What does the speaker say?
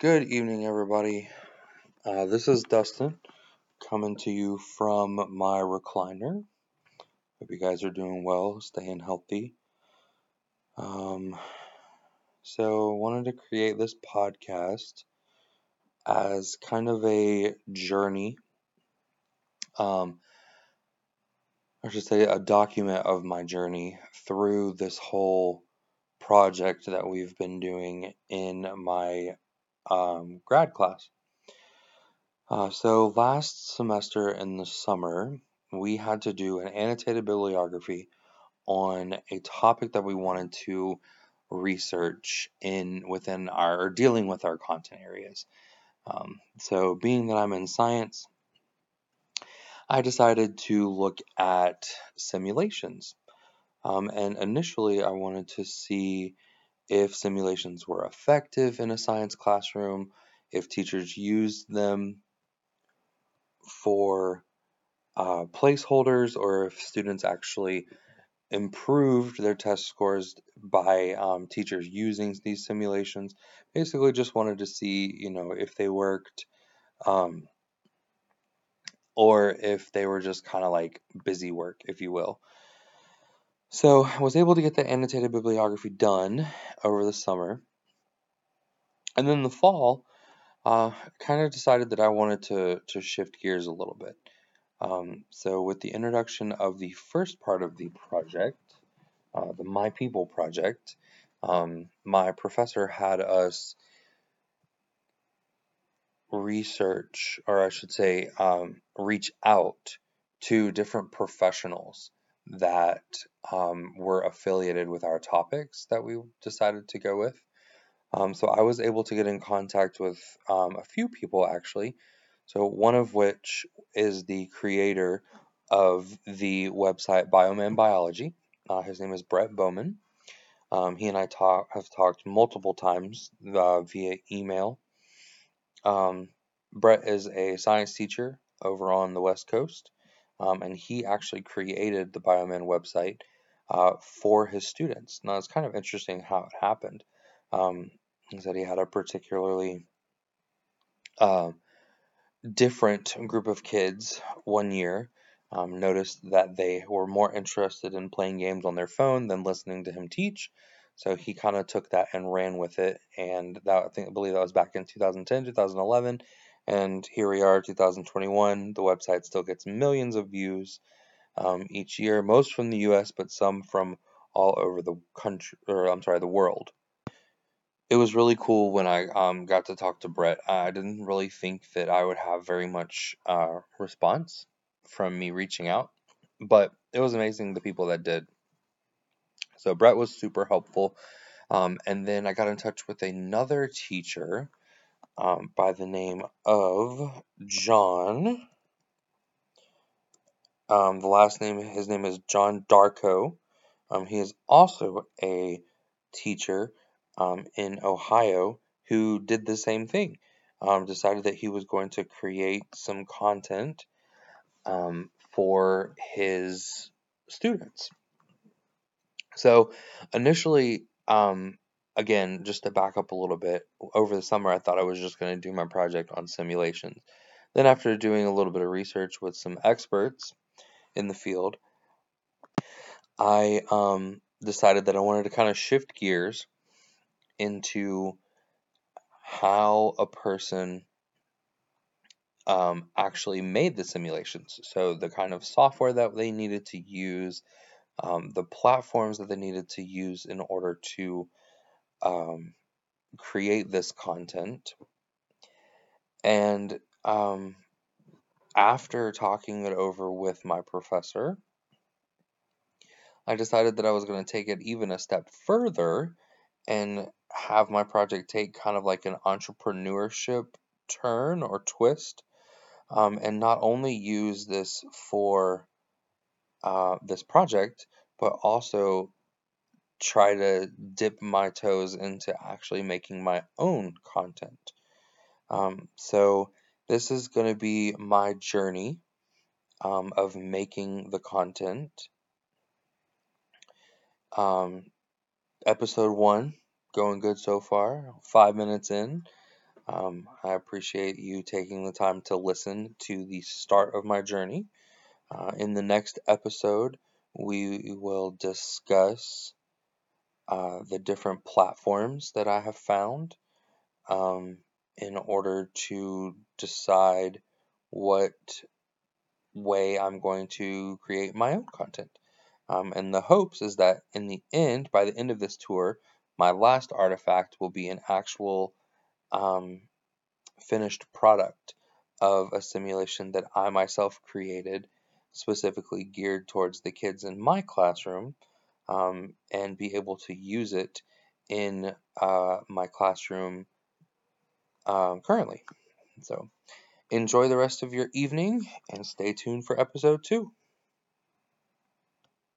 Good evening, everybody. Uh, this is Dustin coming to you from my recliner. Hope you guys are doing well, staying healthy. Um, so, wanted to create this podcast as kind of a journey, um, I should say, a document of my journey through this whole project that we've been doing in my um, grad class. Uh, so last semester in the summer, we had to do an annotated bibliography on a topic that we wanted to research in within our or dealing with our content areas. Um, so being that I'm in science, I decided to look at simulations. Um, and initially, I wanted to see if simulations were effective in a science classroom, if teachers used them for uh, placeholders, or if students actually improved their test scores by um, teachers using these simulations. Basically, just wanted to see, you know, if they worked, um, or if they were just kind of like busy work, if you will. So I was able to get the annotated bibliography done over the summer. And then the fall, uh, kind of decided that I wanted to, to shift gears a little bit. Um, so with the introduction of the first part of the project, uh, the My People project, um, my professor had us research, or I should say, um, reach out to different professionals that um, were affiliated with our topics that we decided to go with. Um, so I was able to get in contact with um, a few people actually. So one of which is the creator of the website Bioman Biology. Uh, his name is Brett Bowman. Um, he and I talk have talked multiple times uh, via email. Um, Brett is a science teacher over on the West Coast, um, and he actually created the Bioman website uh, for his students. Now it's kind of interesting how it happened. Um, he said he had a particularly uh, different group of kids one year. Um, noticed that they were more interested in playing games on their phone than listening to him teach. So he kind of took that and ran with it, and that I think I believe that was back in 2010, 2011, and here we are, 2021. The website still gets millions of views um, each year, most from the U.S., but some from all over the country, or I'm sorry, the world. It was really cool when I um, got to talk to Brett. I didn't really think that I would have very much uh, response from me reaching out, but it was amazing the people that did. So Brett was super helpful. Um, and then I got in touch with another teacher um, by the name of John. Um, the last name, his name is John Darko. Um, he is also a teacher um, in Ohio who did the same thing. Um, decided that he was going to create some content um, for his students. So initially, um, again, just to back up a little bit, over the summer I thought I was just going to do my project on simulations. Then, after doing a little bit of research with some experts in the field, I um, decided that I wanted to kind of shift gears into how a person um, actually made the simulations. So, the kind of software that they needed to use, um, the platforms that they needed to use in order to um, create this content. And um, after talking it over with my professor, I decided that I was going to take it even a step further and have my project take kind of like an entrepreneurship turn or twist, um, and not only use this for uh, this project, but also try to dip my toes into actually making my own content. Um, so this is going to be my journey um, of making the content. Um, episode one going good so far. Five minutes in. Um, I appreciate you taking the time to listen to the start of my journey. Uh, in the next episode, we will discuss uh, the different platforms that I have found um, in order to decide what way I'm going to create my own content. Um, and the hopes is that in the end, by the end of this tour, my last artifact will be an actual um, finished product of a simulation that I myself created, specifically geared towards the kids in my classroom, um, and be able to use it in uh, my classroom um, currently. So enjoy the rest of your evening and stay tuned for episode two.